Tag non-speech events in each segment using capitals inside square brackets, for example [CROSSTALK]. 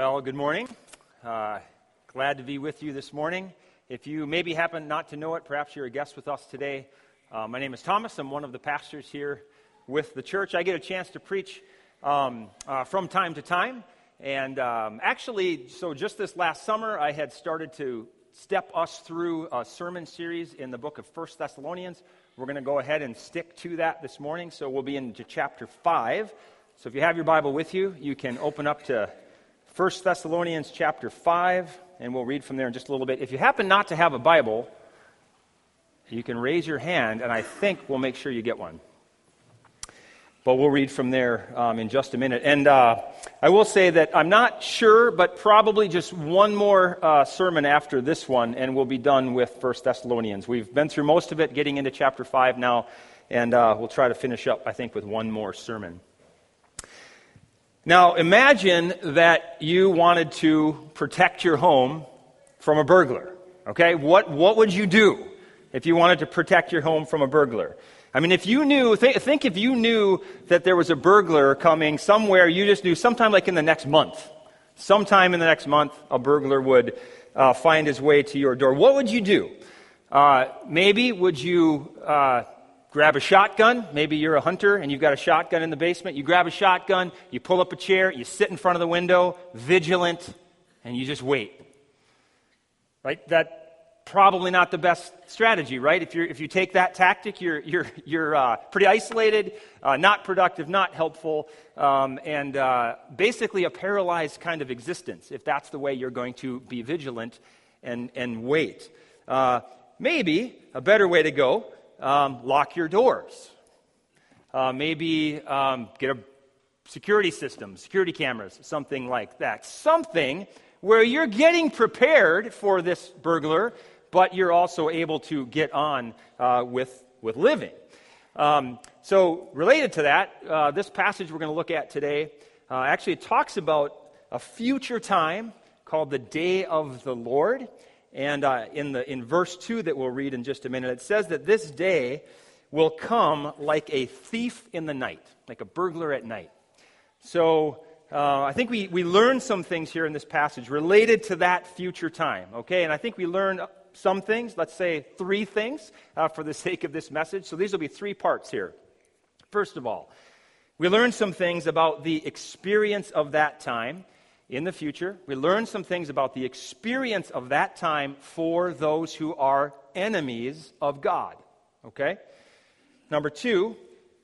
Well, good morning. Uh, glad to be with you this morning. If you maybe happen not to know it, perhaps you're a guest with us today. Uh, my name is Thomas. I'm one of the pastors here with the church. I get a chance to preach um, uh, from time to time. And um, actually, so just this last summer, I had started to step us through a sermon series in the book of First Thessalonians. We're going to go ahead and stick to that this morning. So we'll be into chapter 5. So if you have your Bible with you, you can open up to 1 Thessalonians chapter 5, and we'll read from there in just a little bit. If you happen not to have a Bible, you can raise your hand, and I think we'll make sure you get one. But we'll read from there um, in just a minute. And uh, I will say that I'm not sure, but probably just one more uh, sermon after this one, and we'll be done with 1 Thessalonians. We've been through most of it, getting into chapter 5 now, and uh, we'll try to finish up, I think, with one more sermon. Now, imagine that you wanted to protect your home from a burglar. Okay? What, what would you do if you wanted to protect your home from a burglar? I mean, if you knew, th- think if you knew that there was a burglar coming somewhere, you just knew sometime like in the next month. Sometime in the next month, a burglar would uh, find his way to your door. What would you do? Uh, maybe would you uh, grab a shotgun. Maybe you're a hunter and you've got a shotgun in the basement. You grab a shotgun, you pull up a chair, you sit in front of the window, vigilant, and you just wait. Right? That probably not the best strategy, right? If, you if you take that tactic, you're, you're, you're uh, pretty isolated, uh, not productive, not helpful, um, and uh, basically a paralyzed kind of existence if that's the way you're going to be vigilant and, and wait. Uh, maybe a better way to go um, lock your doors. Uh, maybe um, get a security system, security cameras, something like that. Something where you're getting prepared for this burglar, but you're also able to get on uh, with, with living. Um, so, related to that, uh, this passage we're going to look at today uh, actually talks about a future time called the day of the Lord. And uh, in, the, in verse 2 that we'll read in just a minute, it says that this day will come like a thief in the night, like a burglar at night. So uh, I think we, we learn some things here in this passage related to that future time, okay? And I think we learned some things, let's say three things uh, for the [LAUGHS] sake of this message. So these will be three parts here. First of all, we learned some things about the experience of that time in the future. We learn some things about the experience of that time for those who are enemies of God. Okay? Number two,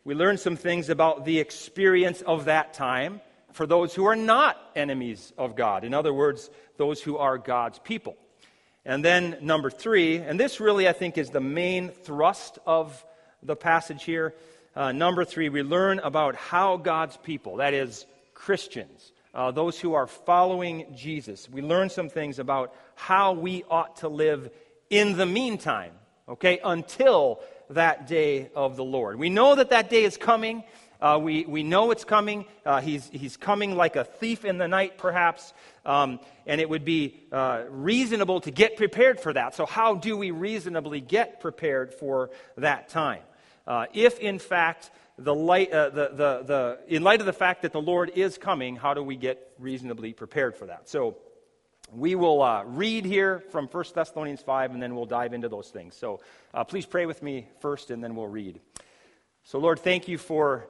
we learn some things about the experience of that time for those who are not enemies of God. In other words, those who are God's people. And then number three, and this really I think is the main thrust of the passage here. Uh, number three, we learn about how God's people, that is, Christians, uh, those who are following Jesus. We learn some things about how we ought to live in the meantime, okay, until that day of the Lord. We know that that day is coming. Uh, we, we know it's coming. Uh, he's, he's coming like a thief in the night, perhaps. Um, and it would be uh, reasonable to get prepared for that. So, how do we reasonably get prepared for that time? Uh, if, in fact, the light, uh, the, the, the, in light of the fact that the Lord is coming, how do we get reasonably prepared for that? So we will uh, read here from 1 Thessalonians 5, and then we'll dive into those things. So uh, please pray with me first, and then we'll read. So, Lord, thank you for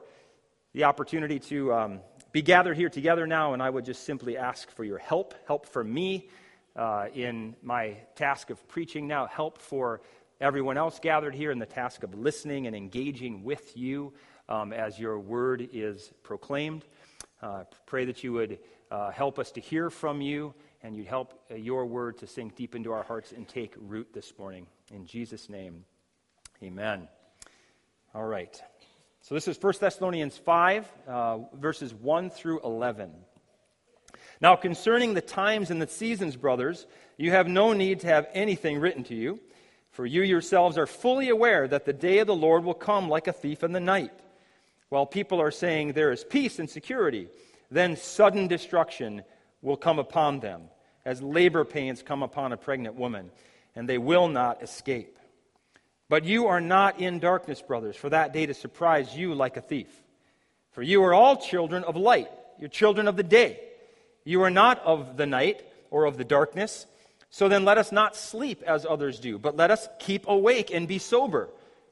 the opportunity to um, be gathered here together now, and I would just simply ask for your help, help for me uh, in my task of preaching now, help for everyone else gathered here in the task of listening and engaging with you um, as your word is proclaimed. Uh, pray that you would uh, help us to hear from you and you'd help uh, your word to sink deep into our hearts and take root this morning. In Jesus' name, amen. All right. So this is 1 Thessalonians 5, uh, verses 1 through 11. Now, concerning the times and the seasons, brothers, you have no need to have anything written to you, for you yourselves are fully aware that the day of the Lord will come like a thief in the night. While people are saying there is peace and security, then sudden destruction will come upon them, as labor pains come upon a pregnant woman, and they will not escape. But you are not in darkness, brothers, for that day to surprise you like a thief. For you are all children of light, you're children of the day. You are not of the night or of the darkness. So then let us not sleep as others do, but let us keep awake and be sober.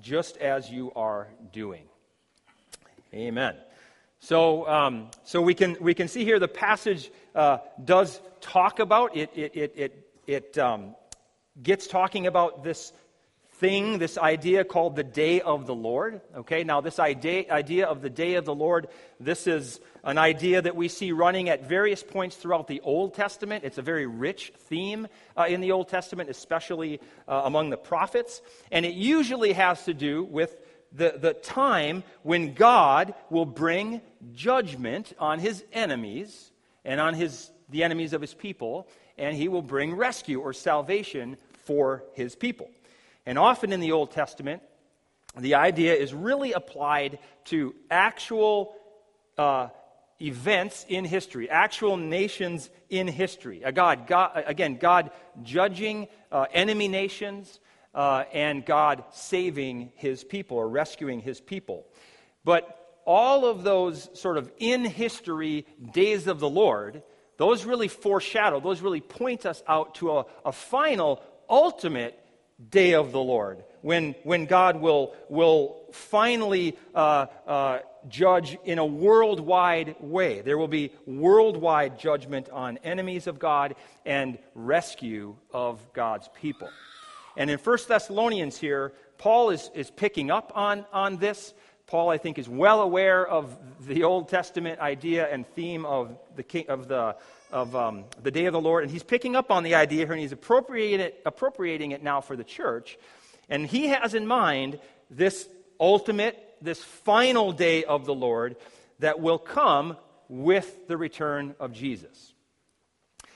just as you are doing. Amen. So, um, so we, can, we can see here the passage uh, does talk about it. It, it, it, it um, gets talking about this thing, this idea called the day of the Lord. Okay, now this idea, idea of the day of the Lord, this is an idea that we see running at various points throughout the Old Testament. It's a very rich theme uh, in the Old Testament, especially uh, among the prophets. And it usually has to do with the, the time when God will bring judgment on his enemies and on his, the enemies of his people, and he will bring rescue or salvation for his people. And often in the Old Testament, the idea is really applied to actual uh, events in history, actual nations in history. A God, God again, God judging uh, enemy nations, uh, and God saving his people or rescuing his people. But all of those sort of in history days of the Lord, those really foreshadow, those really point us out to a, a final, ultimate day of the Lord when, when God will, will finally uh, uh, judge in a worldwide way. There will be worldwide judgment on enemies of God and rescue of God's people. And in 1 Thessalonians here, Paul is, is picking up on, on this. Paul, I think, is well aware of the Old Testament idea and theme of the, king, of the, of, um, the day of the Lord. And he's picking up on the idea here and he's appropriating it, appropriating it now for the church. And he has in mind this ultimate, this final day of the Lord that will come with the return of Jesus.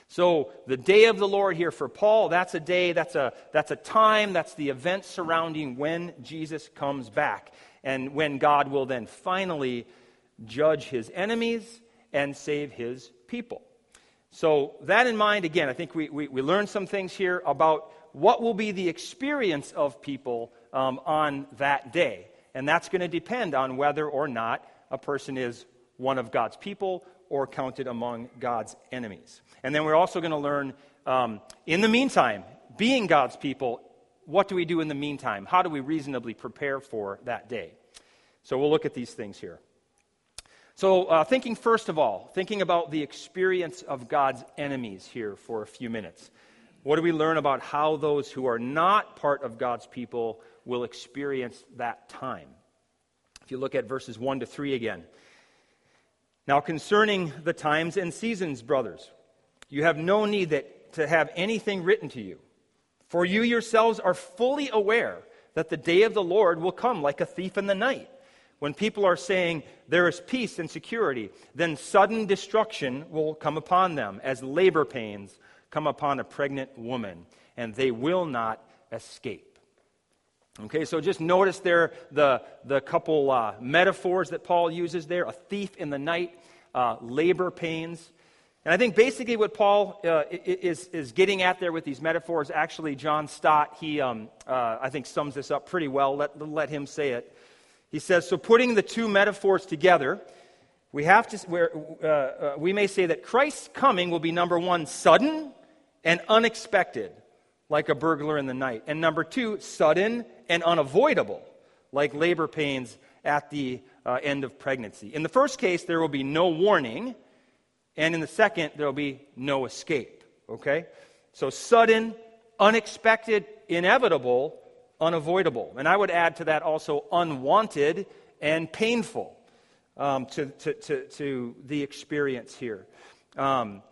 So, the day of the Lord here for Paul, that's a day, that's a, that's a time, that's the event surrounding when Jesus comes back and when God will then finally judge his enemies and save his people. So, that in mind, again, I think we, we, we learned some things here about what will be the experience of people um, on that day. And that's going to depend on whether or not a person is one of God's people or counted among God's enemies. And then we're also going to learn, um, in the meantime, being God's people, what do we do in the meantime? How do we reasonably prepare for that day? So we'll look at these things here. So, uh, thinking first of all, thinking about the experience of God's enemies here for a few minutes. What do we learn about how those who are not part of God's people will experience that time? If you look at verses 1 to 3 again. Now, concerning the times and seasons, brothers, you have no need that, to have anything written to you, for you yourselves are fully aware that the day of the Lord will come like a thief in the night. When people are saying there is peace and security, then sudden destruction will come upon them as labor pains come upon a pregnant woman, and they will not escape. Okay, so just notice there the, the couple uh, metaphors that Paul uses there a thief in the night, uh, labor pains. And I think basically what Paul uh, is, is getting at there with these metaphors, actually, John Stott, he, um, uh, I think, sums this up pretty well. Let, let him say it. He says, So putting the two metaphors together, we, have to, uh, uh, we may say that Christ's coming will be number one, sudden and unexpected like a burglar in the night. And number two, sudden and unavoidable, like labor pains at the uh, end of pregnancy. In the first case, there will be no warning, and in the second, there will be no escape. Okay? So, sudden, unexpected, inevitable, unavoidable. And I would add to that also unwanted and painful um, to, to, to, to, the experience here. Um,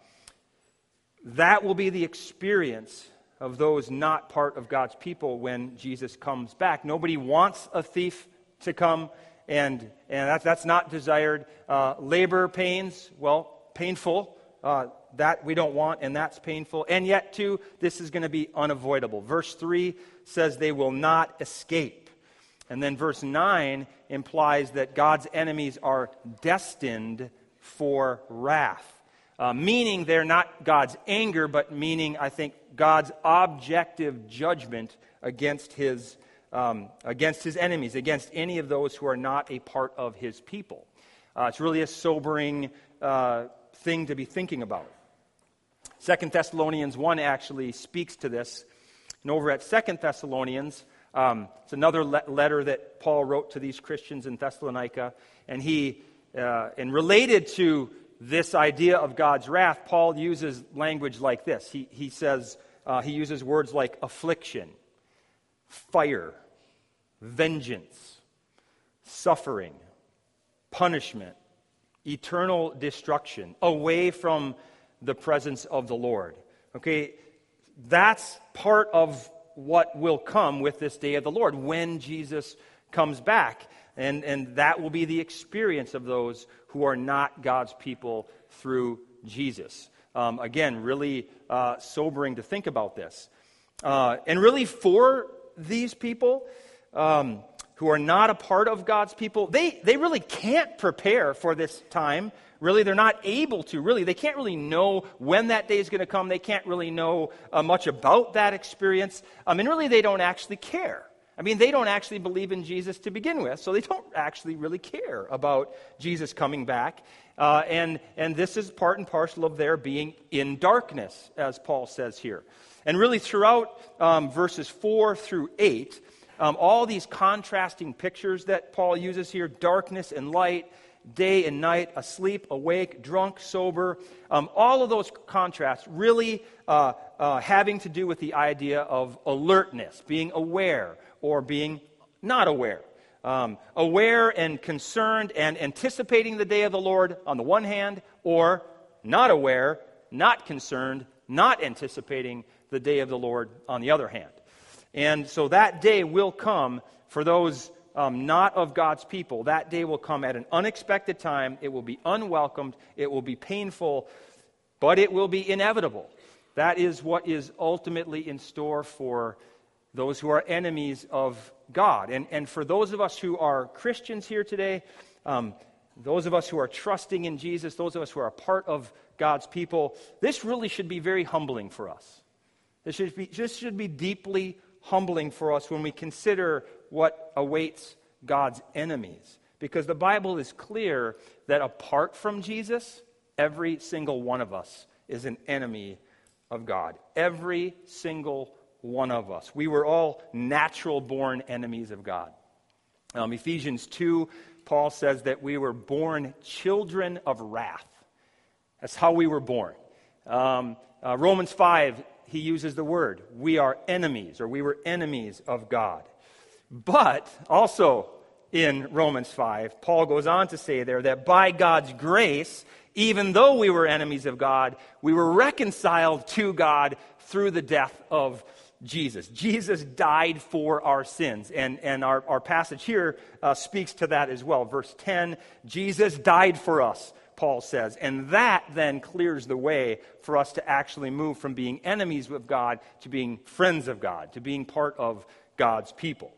that will be the experience of those not part of God's people when Jesus comes back. Nobody wants a thief to come, and, and that, that's not desired. Uh, labor pains, well, painful. Uh, that we don't want, and that's painful. And yet, too, this is going to be unavoidable. Verse 3 says they will not escape. And then verse 9 implies that God's enemies are destined for wrath. Uh, meaning they're not God's anger, but meaning, I think, God's objective judgment against his, um, against his enemies, against any of those who are not a part of his people. Uh, it's really a sobering uh, thing to be thinking about. Second Thessalonians 1 actually speaks to this. And over at Second Thessalonians, um, it's another le- letter that Paul wrote to these Christians in Thessalonica. And he, uh, and related to this idea of God's wrath, Paul uses language like this. He, he says, uh, he uses words like affliction, fire, vengeance, suffering, punishment, eternal destruction, away from the presence of the Lord. Okay, that's part of what will come with this day of the Lord when Jesus comes back. And, and that will be the experience of those who are not God's people through Jesus. Um, again, really uh, sobering to think about this. Uh, and really, for these people, um, who are not a part of God's people, they, they really can't prepare for this time. Really, they're not able to. Really, they can't really know when that day is going to come. They can't really know uh, much about that experience. Um, and really, they don't actually care. I mean, they don't actually believe in Jesus to begin with, so they don't actually really care about Jesus coming back. Uh, and, and this is part and parcel of their being in darkness, as Paul says here. And really, throughout um, verses 4 through 8, um, all these contrasting pictures that Paul uses here darkness and light, day and night, asleep, awake, drunk, sober um, all of those contrasts really uh, uh, having to do with the idea of alertness, being aware or being not aware. Um, aware and concerned and anticipating the day of the Lord on the one hand, or not aware, not concerned, not anticipating the day of the Lord on the other hand. And so that day will come for those um, not of God's people. That day will come at an unexpected time. It will be unwelcomed. It will be painful, but it will be inevitable. That is what is ultimately in store for those who are enemies of God. And, and for those of us who are Christians here today, um, those of us who are trusting in Jesus, those of us who are a part of God's people, this really should be very humbling for us. This should be, this should be deeply humbling for us when we consider what awaits God's enemies. Because the Bible is clear that apart from Jesus, every single one of us is an enemy of God. Every single one of us. We were all natural born enemies of God. Um, Ephesians 2, Paul says that we were born children of wrath. That's how we were born. Um, uh, Romans 5 he uses the word. We are enemies, or we were enemies of God. But also in Romans 5, Paul goes on to say there that by God's grace, even though we were enemies of God, we were reconciled to God through the death of Jesus. Jesus died for our sins. And, and our, our passage here uh, speaks to that as well. Verse 10 Jesus died for us Paul says. And that then clears the way for us to actually move from being enemies with God to being friends of God, to being part of God's people.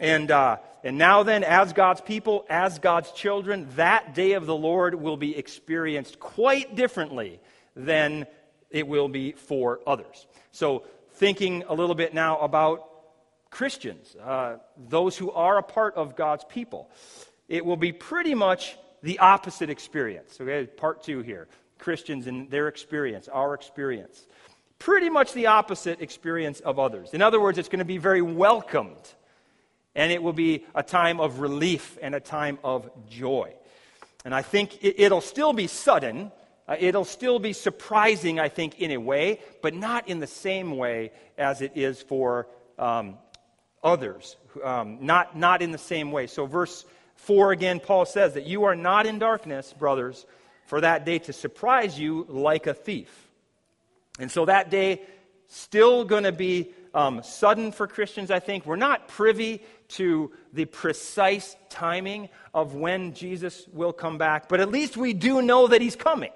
And, uh, and now, then, as God's people, as God's children, that day of the Lord will be experienced quite differently than it will be for others. So, thinking a little bit now about Christians, uh, those who are a part of God's people, it will be pretty much the opposite experience. Okay, part two here Christians and their experience, our experience. Pretty much the opposite experience of others. In other words, it's going to be very welcomed, and it will be a time of relief and a time of joy. And I think it, will still be sudden. Uh, it'll still be surprising, I think, in a way, but not in the same way as it is for um, others. Um, not, not in the same way. So, verse 4 again, Paul says that you are not in darkness, brothers, for that day to surprise you like a thief. And so that day, still going to be um, sudden for Christians, I think. We're not privy to the precise timing of when Jesus will come back, but at least we do know that he's coming.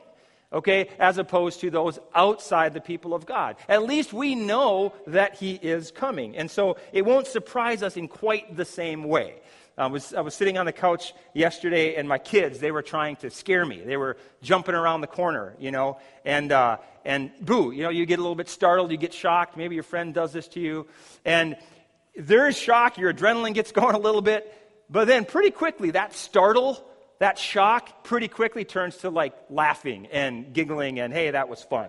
Okay, as opposed to those outside the people of God. At least we know that he is coming. And so it won't surprise us in quite the same way. I was, I was sitting on the couch yesterday, and my kids, they were trying to scare me. They were jumping around the corner, you know, and, uh, and boo, you know, you get a little bit startled, you get shocked. Maybe your friend does this to you. And there is shock, your adrenaline gets [LAUGHS] going a little bit, but then pretty quickly, that startle, that shock pretty quickly turns to like laughing and giggling and, hey, that was fun.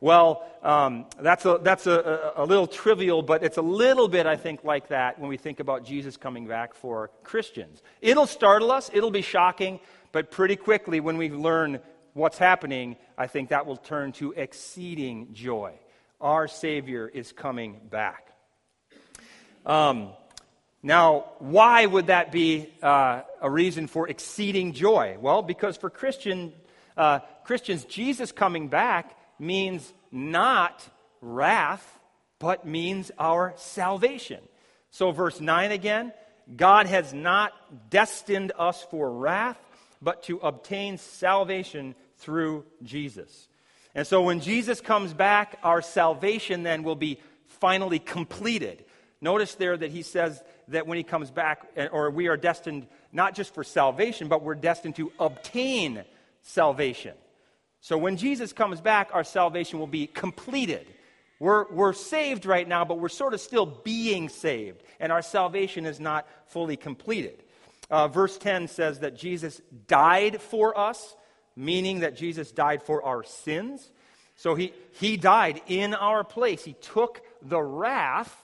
Well, um, that's, a, that's a, a, a, little trivial, but it's a little bit, I think, like that when we think about Jesus coming back for Christians. It'll startle us, it'll be shocking, but pretty quickly when we learn what's happening, I think that will turn to exceeding joy. Our Savior is coming back. Um, now, why would that be uh, a reason for exceeding joy? Well, because for Christian, uh, Christians, Jesus coming back means not wrath, but means our salvation. So, verse 9 again God has not destined us for wrath, but to obtain salvation through Jesus. And so, when Jesus comes back, our salvation then will be finally completed. Notice there that he says that when he comes back, eh, or we are destined not just for salvation, but we're destined to obtain salvation. So when Jesus comes back, our salvation will be completed. We're, we're saved right now, but we're sort of still being saved, and our salvation is not fully completed. Uh, verse 10 says that Jesus died for us, meaning that Jesus died for our sins. So he, he died in our place. He took the wrath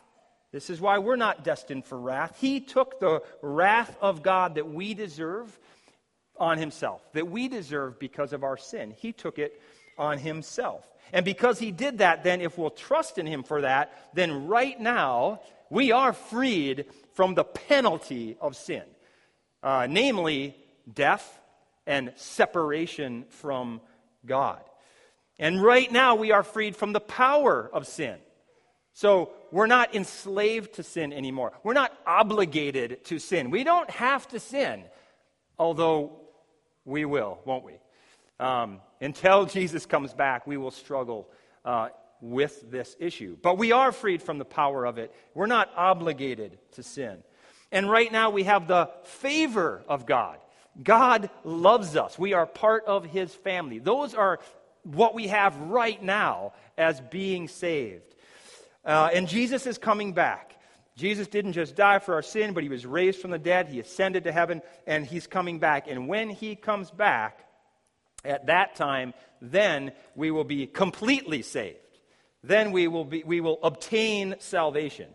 this is why we're not destined for wrath. He took the wrath of God that we deserve on himself, that we deserve because of our sin. He took it on himself. And because he did that, then if we'll trust in him for that, then right now we are freed from the penalty of sin, uh, namely death and separation from God. And right now we are freed from the power of sin. So we're not enslaved to sin anymore. We're not obligated to sin. We don't have to sin, although we will, won't we? Um, until Jesus comes back, we will struggle uh, with this issue. But we are freed from the power of it. We're not obligated to sin. And right now, we have the favor of God. God loves us. We are part of his family. Those are what we have right now as being saved. Uh, and Jesus is coming back. Jesus didn't just die for our sin, but he was raised from the dead. He ascended to heaven, and he's coming back. And when he comes back, at that time, then we will be completely saved. Then we will, be, we will obtain salvation.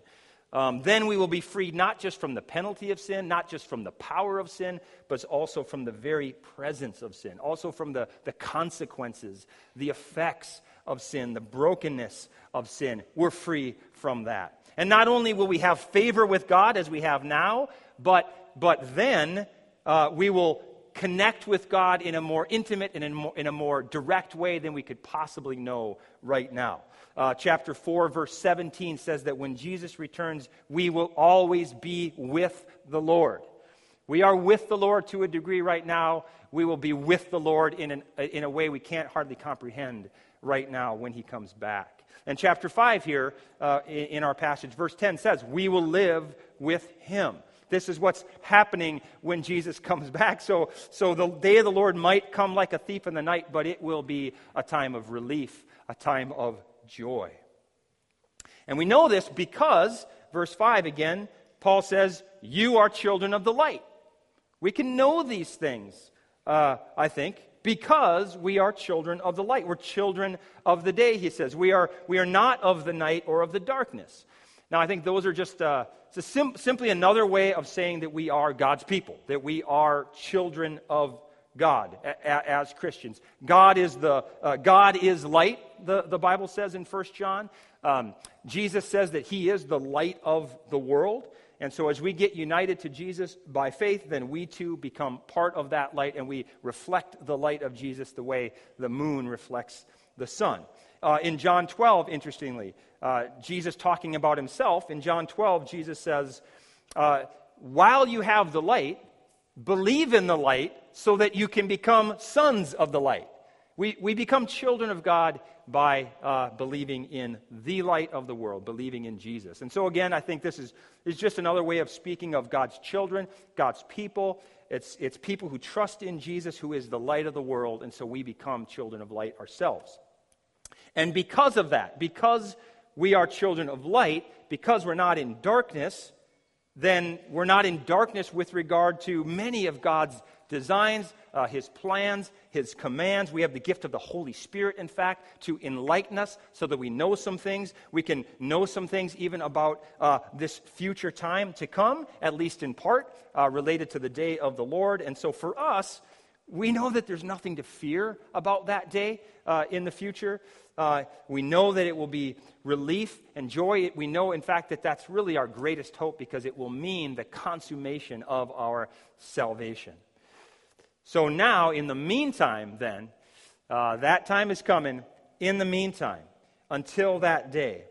Um, then we will be freed not just from the penalty of sin, not just from the power of sin, but also from the very presence of sin, also from the, the consequences, the effects of sin, the brokenness of sin. We're free from that. And not only will we have favor with God as we have now, but, but then uh, we will connect with God in a more intimate and in, more, in a more direct way than we could possibly know right now. Uh, chapter 4, verse 17 says that when Jesus returns, we will always be with the Lord. We are with the Lord to a degree right now. We will be with the Lord in, an, in a way we can't hardly comprehend right now when he comes back. And chapter 5 here uh, in, our passage, verse 10 says, We will live with him. This is what's happening when Jesus [LAUGHS] comes back. So, so the day of the Lord might come like a thief in the night, but it will be a time of relief, a time of joy. And we know this because, verse 5 again, Paul says, You are children of the light. We can know these things, uh, I think, because we are children of the light. We're children of the day, he says. We are, we are not of the night or of the darkness. Now, I think those are just uh, sim- simply another way of saying that we are God's people, that we are children of God a- a- as Christians. God is, the, uh, God is light, the, the Bible says in 1 John. Um, Jesus says that he is the light of the world. And so, as we get united to Jesus by faith, then we too become part of that light and we reflect the light of Jesus the way the moon reflects the sun. Uh, in John 12, interestingly, uh, Jesus talking about himself, in John 12, Jesus says, uh, While you have the light, believe in the light so that you can become sons of the light. We, we become children of God by uh, believing in the light of the world, believing in Jesus. And so, again, I think this is, is just another way of speaking of God's children, God's people. It's, it's people who trust in Jesus, who is the light of the world, and so we become children of light ourselves. And because of that, because we are children of light, because we're not in darkness, then we're not in darkness with regard to many of God's designs, uh, His plans, His commands. We have the gift of the Holy Spirit, in fact, to enlighten us so that we know some things. We can know some things even about uh, this future time to come, at least in part, uh, related to the day of the Lord. And so for us, we know that there's nothing to fear about that day uh, in the future. Uh, we know that it will be relief and joy. We know, in fact, that that's really our greatest hope because it will mean the consummation of our salvation. So now, in the meantime, then, uh, that time is coming. In the meantime, until that day.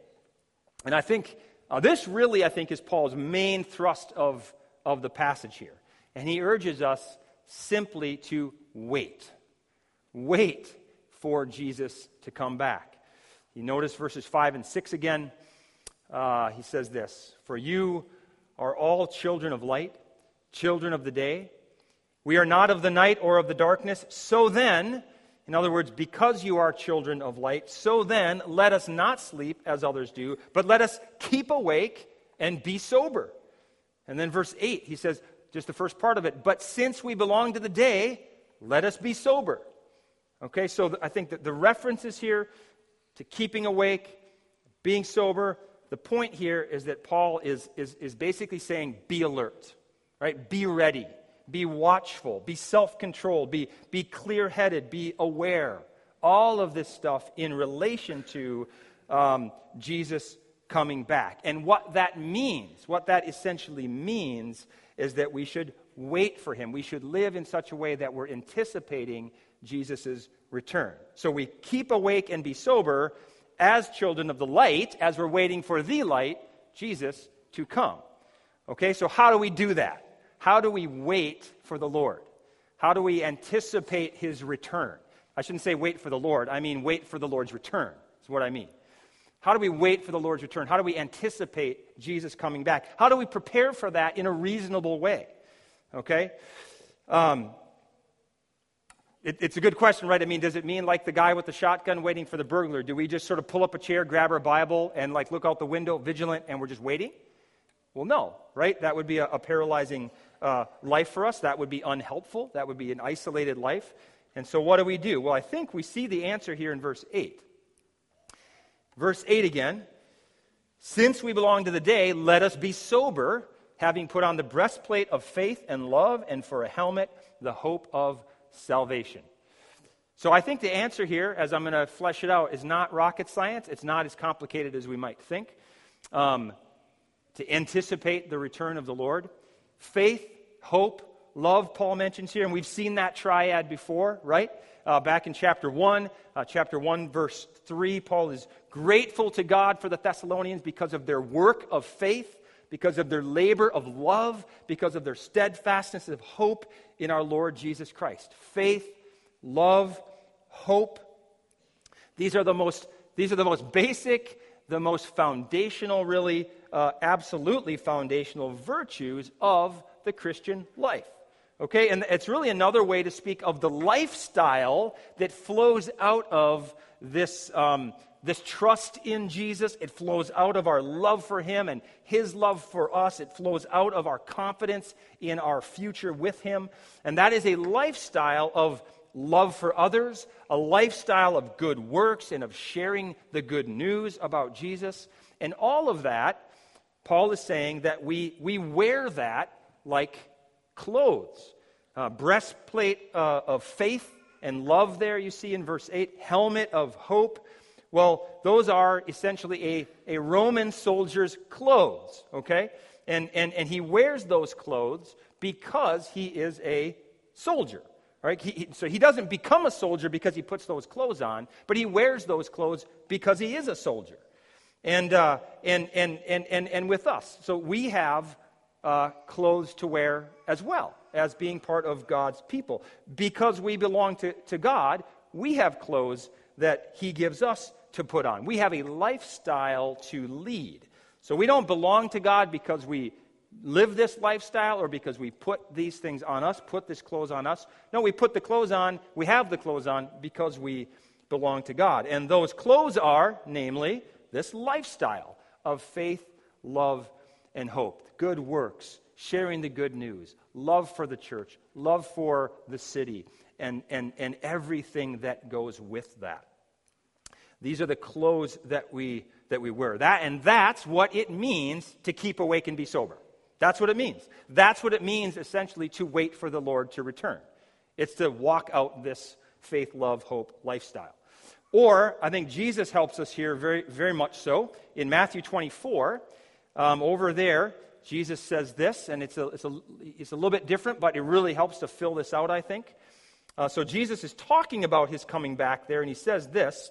And I think uh, this really, I think, is Paul's main thrust of, of the passage here. And he urges us simply to wait. Wait for Jesus to come back. You notice verses 5 and 6 again. Uh, he says this For you are all children of light, children of the day. We are not of the night or of the darkness. So then, in other words, because you are children of light, so then let us not sleep as others do, but let us keep awake and be sober. And then verse 8, he says, just the first part of it. But since we belong to the day, let us be sober. Okay, so I think that the references here to keeping awake, being sober, the point here is that Paul is, is, is basically saying be alert, right? Be ready, be watchful, be self controlled, be, be clear headed, be aware. All of this stuff in relation to um, Jesus coming back. And what that means, what that essentially means, is that we should wait for him. We should live in such a way that we're anticipating Jesus' return. So we keep awake and be sober as children of the light, as we're waiting for the light, Jesus, to come. Okay, so how do we do that? How do we wait for the Lord? How do we anticipate his return? I shouldn't say wait for the Lord, I mean wait for the Lord's return, is what I mean. How do we wait for the Lord's return? How do we anticipate Jesus coming back? How do we prepare for that in a reasonable way? Okay? Um, it, it's a good question, right? I mean, does it mean like the guy with the shotgun waiting for the burglar? Do we just sort of pull up a chair, grab our Bible, and like look out the window, vigilant, and we're just waiting? Well, no, right? That would be a, a paralyzing uh, life for us. That would be unhelpful. That would be an isolated life. And so, what do we do? Well, I think we see the answer here in verse 8. Verse 8 again. Since we belong to the day, let us be sober, having put on the breastplate of faith and love, and for a helmet, the hope of salvation. So I think the answer here, as I'm going to flesh it out, is not rocket science. It's not as complicated as we might think. Um, to anticipate the return of the Lord, faith, hope, love, Paul mentions here, and we've seen that triad before, right? uh, back in chapter 1. Uh, chapter 1, verse 3, Paul is grateful to God for the Thessalonians because of their work of faith, because of their labor of love, because of their steadfastness of hope in our Lord Jesus Christ. Faith, love, hope. These are the most, these are the most basic, the most foundational, really, uh, absolutely foundational virtues of the Christian life. Okay, and it's really another way to speak of the lifestyle that flows out of this, um, this trust in Jesus. It flows out of our love for Him and His love for us. It flows out of our confidence in our future with Him. And that is a lifestyle of love for others, a lifestyle of good works and of sharing the good news about Jesus. And all of that, Paul is saying that we, we wear that like clothes. Uh, breastplate uh, of faith and love, there you see in verse 8. Helmet of hope. Well, those are essentially a, a Roman soldier's clothes, okay? And, and, and he wears those clothes because he is a soldier. Right? He, so he doesn't become a soldier because he puts those clothes on, but he wears those clothes because he is a soldier. And, uh, and, and, and, and, and with us. So we have uh, clothes to wear as well as being part of God's people. Because we belong to, to God, we have clothes that He gives us to put on. We have a lifestyle to lead. So we don't belong to God because we live this lifestyle or because we put these things on us, put this clothes on us. No, we put the clothes on, we have the clothes on because we belong to God. And those clothes are, namely, this lifestyle of faith, love, and hope. Good works, sharing the good news, love for the church, love for the city, and, and, and everything that goes with that. These are the clothes that we, that we wear. That, and that's what it means to keep awake and be sober. That's what it means. That's what it means, essentially, to wait for the Lord to return. It's to walk out this faith, love, hope lifestyle. Or, I think Jesus helps us here very, very much so. In Matthew 24, um, over there, Jesus says this, and it's a, it's, a, it's a little bit different, but it really helps to fill this out, I think. Uh, so, Jesus is talking about his coming back there, and he says this,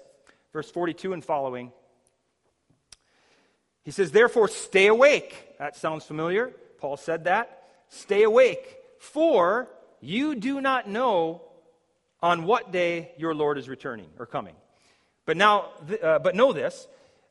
verse 42 and following. He says, Therefore, stay awake. That sounds familiar. Paul said that. Stay awake, for you do not know on what day your Lord is returning or coming. But now, uh, but know this.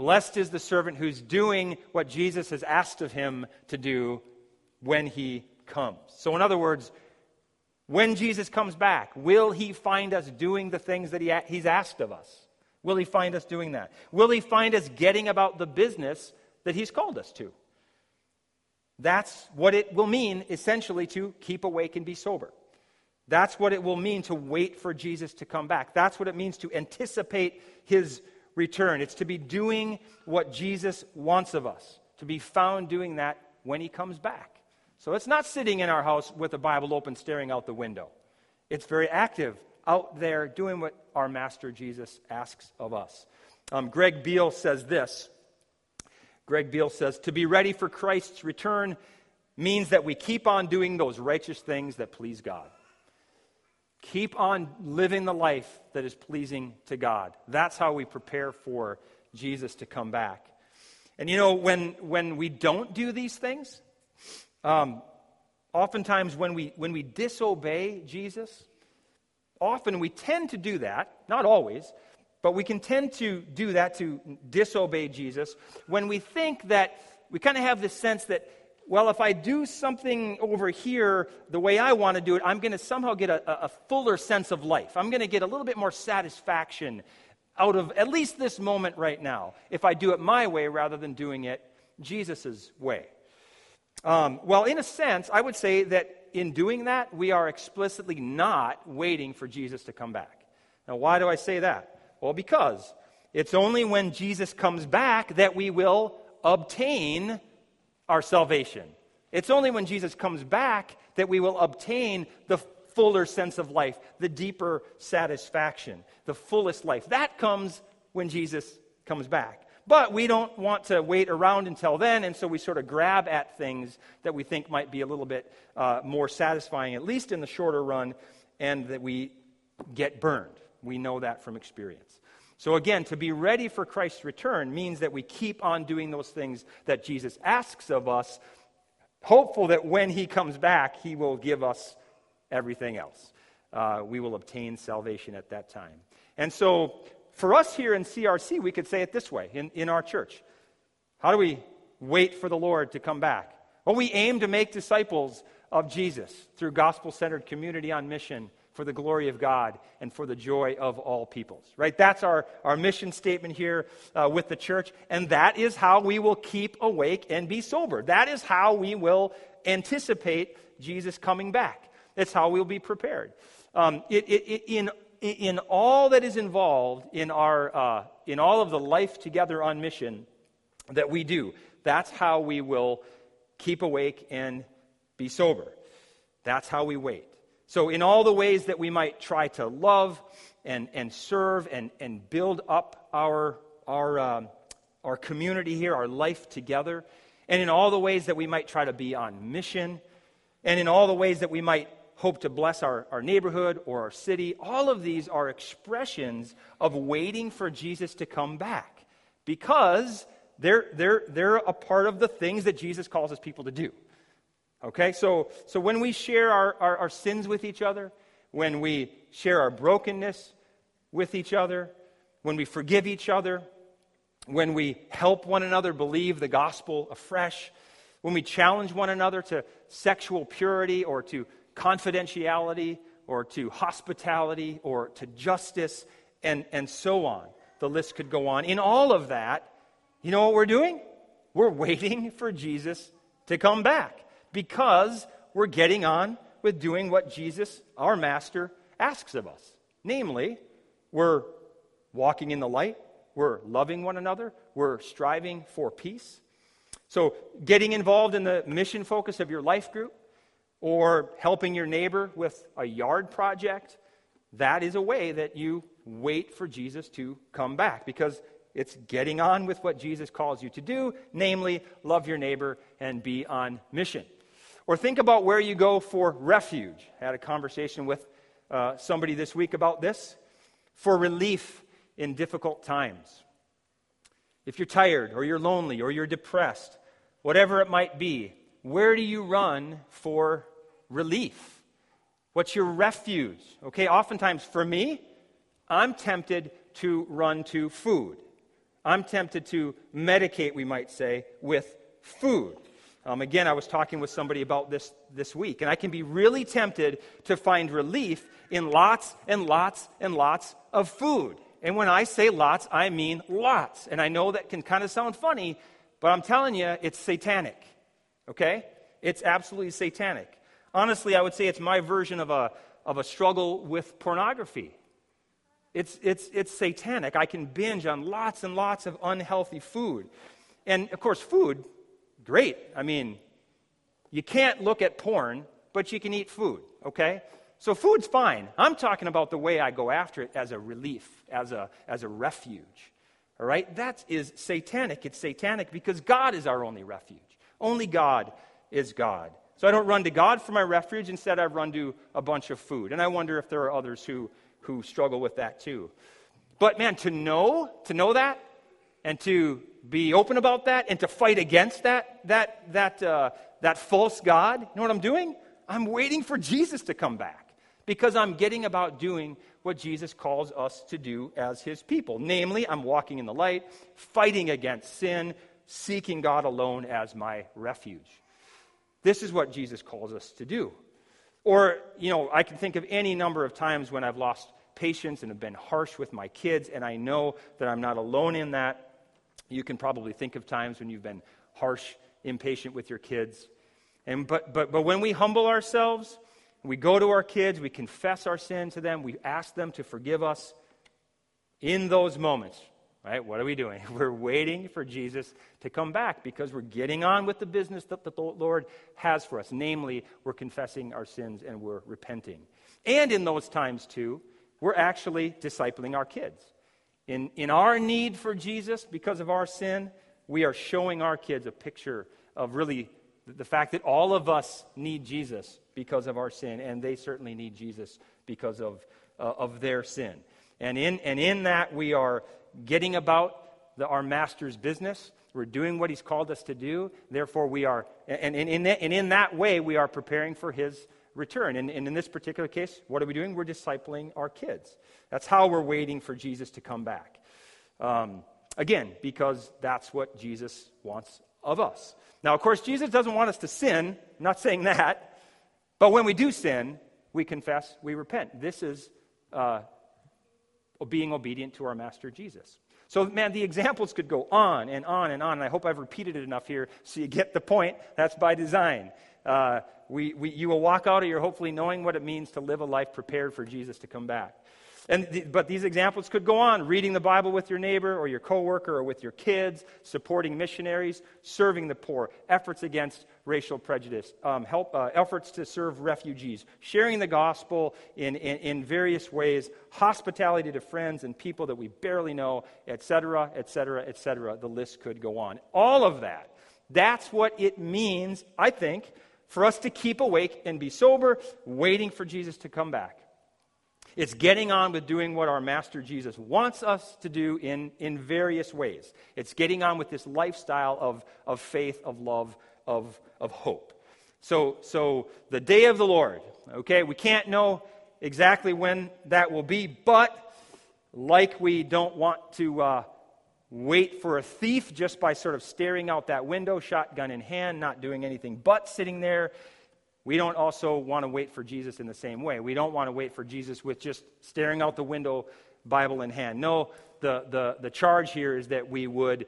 Blessed is the servant who's doing what Jesus has asked of him to do when he comes. So, in other words, when Jesus comes back, will he find us doing the things that he, he's asked of us? Will he find us doing that? Will he find us getting about the business that he's called us to? That's what it will mean, essentially, to keep awake and be sober. That's what it will mean to wait for Jesus to come back. That's what it means to anticipate his return. It's to be doing what Jesus wants of us, to be found doing that when he comes back. So it's not sitting in our house with the Bible open staring out the window. It's very active out there doing what our Master Jesus asks of us. Um, Greg Beale says this. Greg Beale says, To be ready for Christ's return means that we keep on doing those righteous things that please God. Keep on living the life that is pleasing to God. That's how we prepare for Jesus to come back. And you know, when, when we don't do these things, um, oftentimes when we, when we disobey Jesus, often we tend to do that, not always, but we can tend to do that to disobey Jesus when we think that we kind of have this sense that, well, if I do something over here the way I want to do it, I'm going to somehow get a, a fuller sense of life. I'm going to get a little bit more satisfaction out of at least this moment right now if I do it my way rather than doing it Jesus' way. Um, well, in a sense, I would say that in doing that, we are explicitly not waiting for Jesus to come back. Now, why do I say that? Well, because it's only when Jesus comes back that we will obtain our salvation. It's only when Jesus comes back that we will obtain the fuller sense of life, the deeper satisfaction, the fullest life. That comes when Jesus comes back. But we don't want to wait around until then, and so we sort of grab at things that we think might be a little bit uh, more satisfying, at least in the shorter run, and that we get burned. We know that from experience. So, again, to be ready for Christ's return means that we keep on doing those things that Jesus asks of us, hopeful that when he comes back, he will give us everything else. Uh, we will obtain salvation at that time. And so, for us here in CRC, we could say it this way in, in our church How do we wait for the Lord to come back? Well, we aim to make disciples of Jesus through gospel centered community on mission for the glory of God and for the joy of all peoples. Right? That's our, our mission statement here uh, with the church, and that is how we will keep awake and be sober. That is how we will anticipate Jesus coming back. That's how we'll be prepared. Um, it, it, it, in in all that is involved in, our, uh, in all of the life together on mission that we do, that's how we will keep awake and be sober. That's how we wait. So, in all the ways that we might try to love and, and serve and, and build up our, our, um, our community here, our life together, and in all the ways that we might try to be on mission, and in all the ways that we might hope to bless our, our neighborhood or our city. All of these are expressions of waiting for Jesus to come back because they're, they're, they're a part of the things that Jesus calls his people to do. Okay, so, so when we share our, our, our sins with each other, when we share our brokenness with each other, when we forgive each other, when we help one another believe the gospel afresh, when we challenge one another to sexual purity or to confidentiality or to hospitality or to justice and, and so on. The list could go on. In all of that, you know what we're doing? We're [LAUGHS] waiting for Jesus to come back because we're getting on with doing what Jesus, our master, asks of us. Namely, we're walking in the light, we're loving one another, we're striving for peace. So, getting involved in the mission focus of your life group, or helping your neighbor with a yard project, that is a way that you wait for Jesus to come back because it's getting on with what Jesus calls you to do, namely, love your neighbor and be on mission. Or think about where you go for refuge. I had a conversation with uh, somebody this week about this. For relief in difficult times. If you're tired or you're lonely or you're depressed, whatever it might be, where do you run for relief? What's your refuge? Okay, oftentimes for me, I'm tempted to run to food. I'm tempted to medicate, we might say, with food. Um, again, I was talking with somebody about this this week, and I can be really tempted to find relief in lots and lots and lots of food. And when I say lots, I mean lots. And I know that can kind of sound funny, but I'm telling you, it's satanic. Okay? It's absolutely satanic. Honestly, I would say it's my version of a, of a struggle with pornography. It's, it's, it's satanic. I can binge on lots and lots of unhealthy food. And of course, food, great. I mean, you can't look at porn, but you can eat food, okay? So food's fine. I'm talking about the way I go after it as a relief, as a, as a refuge. All right? That is satanic. It's satanic because God is our only refuge. Only God is God. So I don't run to God for my refuge. Instead, I run to a bunch of food. And I wonder if there are others who, who struggle with that too. But man, to know, to know that, and to be open about that, and to fight against that, that, that, uh, that false God, you know what I'm doing? I'm waiting for Jesus to come back because I'm getting about doing what Jesus calls us to do as his people. Namely, I'm walking in the light, fighting against sin, seeking God alone as my refuge. This is what Jesus calls us to do. Or, you know, I can think of any number of times when I've lost patience and have been harsh with my kids, and I know that I'm not alone in that. You can probably think of times when you've been harsh, impatient with your kids. And, but, but, but when we humble ourselves, we go to our kids, we confess our sin to them, we ask them to forgive us. In those moments, Right? What are we doing? [LAUGHS] We're waiting for Jesus to come back because we're getting on with the business that the Lord has for us. Namely, we're confessing our sins and we're repenting. And in those times, too, we're actually discipling our kids. In, in our need for Jesus because of our sin, we are showing our kids a picture of really the fact that all of us need Jesus because of our sin, and they certainly need Jesus because of, uh, of their sin. And in, and in that, we are getting about the, our master's business. We're doing what he's called us to do. Therefore, we are, and, and, in, that, and in that way, we are preparing for his return. And, and in this particular case, what are we doing? We're discipling our kids. That's how we're waiting for Jesus to come back. Um, again, because that's what Jesus wants of us. Now, of course, Jesus doesn't want us to sin. I'm not saying that. But when we do sin, we confess, we repent. This is uh, being obedient to our Master Jesus. So, man, the examples could go on and on and on, and I hope I've repeated it enough here so you get the point. That's by design. Uh, we, we, you will walk out of here hopefully knowing what it means to live a life prepared for Jesus to come back. And the, but these examples could go on reading the Bible with your neighbor or your coworker or with your kids, supporting missionaries, serving the poor, efforts against racial prejudice, um, help, uh, efforts to serve refugees, sharing the gospel in, in, in various ways, hospitality to friends and people that we barely know, etc., etc., etc. The list could go on. All of that. That's what it means, I think, for us to keep awake and be sober, waiting for Jesus to come back. It's getting on with doing what our Master Jesus wants us to do in, in various ways. It's getting on with this lifestyle of, of faith, of love, of, of hope. So, so the day of the Lord, okay, we can't know exactly when that will be, but like we don't want to uh, wait for a thief just by sort of staring out that window, shotgun in hand, not doing anything but sitting there we don't also want to wait for Jesus in the same way. We don't want to wait for Jesus with just staring out the window, Bible in hand. No, the, the, the charge here is that we would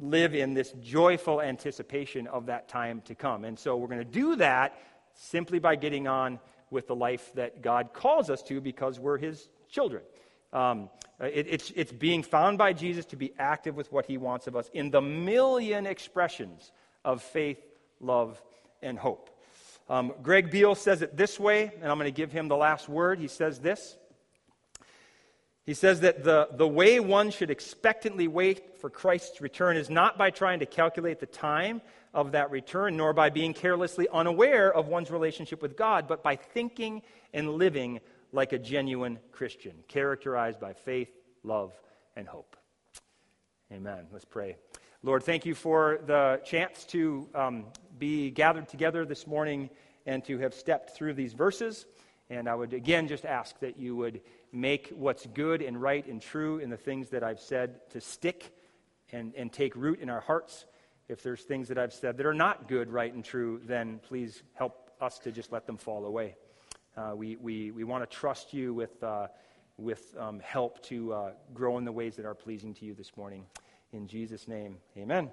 live in this joyful anticipation of that time to come. And so we're going to do that simply by getting on with the life that God calls us to because we're His children. Um, it, it's, it's being found by Jesus to be active with what He wants of us in the million expressions of faith, love, and hope. Um, Greg Beale says it this way, and I'm going to give him the last word. He says this. He says that the, the way one should expectantly wait for Christ's return is not by trying to calculate the time of that return, nor by being carelessly unaware of one's relationship with God, but by thinking and living like a genuine Christian, characterized by faith, love, and hope. Amen. Let's pray. Lord, thank you for the chance to um, be gathered together this morning and to have stepped through these verses. And I would again just ask that you would make what's good and right and true in the things that I've said to stick and, and take root in our hearts. If there's things that I've said that are not good, right, and true, then please help us to just let them fall away. Uh, we we, we want to trust you with, uh, with um, help to uh, grow in the ways that are pleasing to you this morning. In Jesus' name, amen.